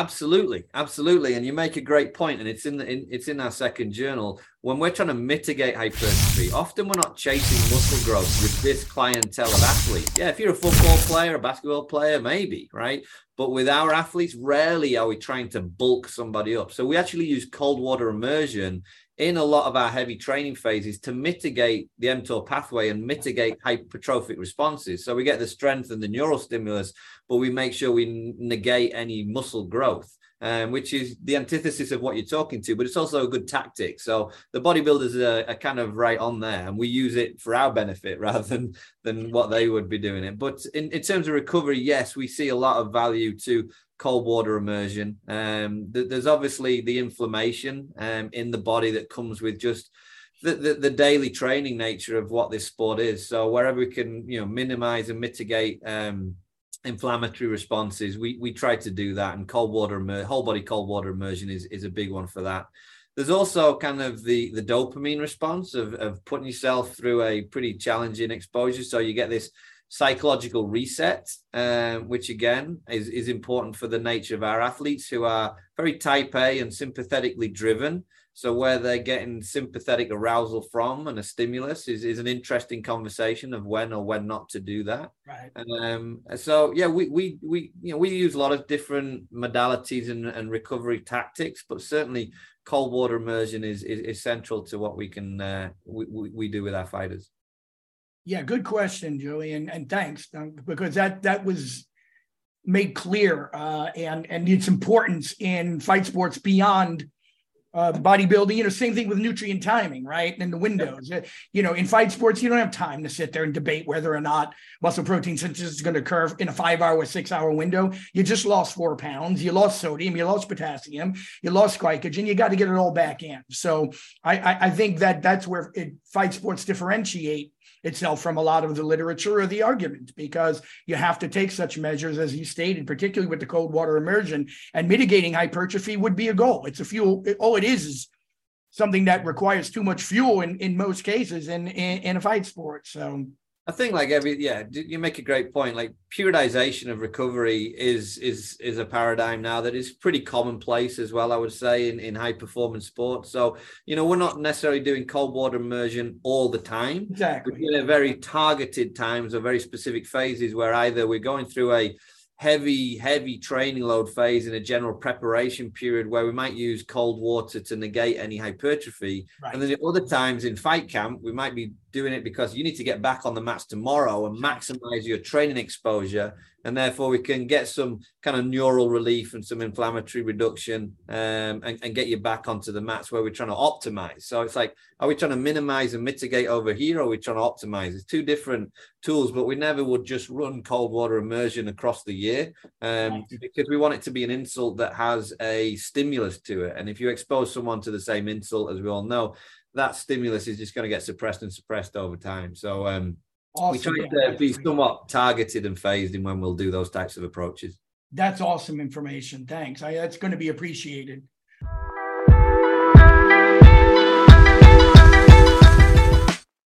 absolutely, absolutely, and you make a great point, and it's in, the, in it's in our second journal. When we're trying to mitigate hypertrophy, often we're not chasing muscle growth with this clientele of athletes. Yeah, if you're a football player, a basketball player, maybe, right? But with our athletes, rarely are we trying to bulk somebody up. So we actually use cold water immersion in a lot of our heavy training phases to mitigate the mTOR pathway and mitigate hypertrophic responses. So we get the strength and the neural stimulus, but we make sure we negate any muscle growth. Um, which is the antithesis of what you're talking to, but it's also a good tactic. So the bodybuilders are, are, kind of right on there, and we use it for our benefit rather than than what they would be doing it. But in, in terms of recovery, yes, we see a lot of value to cold water immersion. Um, th- there's obviously the inflammation um, in the body that comes with just the, the, the, daily training nature of what this sport is. So wherever we can, you know, minimize and mitigate um, inflammatory responses, we we try to do that. And cold water, whole body cold water immersion is is a big one for that. There's also kind of the the dopamine response of of putting yourself through a pretty challenging exposure. So you get this psychological reset, um, which again is, is important for the nature of our athletes who are very type A and sympathetically driven. So where they're getting sympathetic arousal from and a stimulus is, is an interesting conversation of when or when not to do that. Right. And um, so yeah, we we we you know we use a lot of different modalities and, and recovery tactics, but certainly cold water immersion is is, is central to what we can uh, we, we, we do with our fighters. Yeah, good question, Joey, and, and thanks because that that was made clear uh, and and its importance in fight sports beyond uh, bodybuilding. You know, same thing with nutrient timing, right? And the windows. Uh, you know, in fight sports, you don't have time to sit there and debate whether or not muscle protein synthesis is going to occur in a five-hour, six-hour window. You just lost four pounds. You lost sodium. You lost potassium. You lost glycogen. You got to get it all back in. So I, I, I think that that's where it, fight sports differentiate itself from a lot of the literature or the argument because you have to take such measures as you stated, particularly with the cold water immersion and mitigating hypertrophy would be a goal. It's a fuel. All it is is something that requires too much fuel in, in most cases in, in, in a fight sport. So I think like every yeah, you make a great point. Like periodization of recovery is is is a paradigm now that is pretty commonplace as well. I would say in in high performance sports. So you know we're not necessarily doing cold water immersion all the time. Exactly. We're doing very targeted times or very specific phases where either we're going through a heavy, heavy training load phase in a general preparation period where we might use cold water to negate any hypertrophy. Right. And then at other times in fight camp, we might be doing it because you need to get back on the mats tomorrow and maximize your training exposure. And therefore we can get some kind of neural relief and some inflammatory reduction um, and, and, get you back onto the mats where we're trying to optimize. So it's like are we trying to minimize and mitigate over here or are we trying to optimize? It's two different tools but we never would just run cold water immersion across the year um, because we want it to be an insult that has a stimulus to it. And if you expose someone to the same insult as we all know that stimulus is just going to get suppressed and suppressed over time so um, Awesome. We try to be somewhat targeted and phased in when we'll do those types of approaches. That's awesome information. Thanks. I, that's going to be appreciated.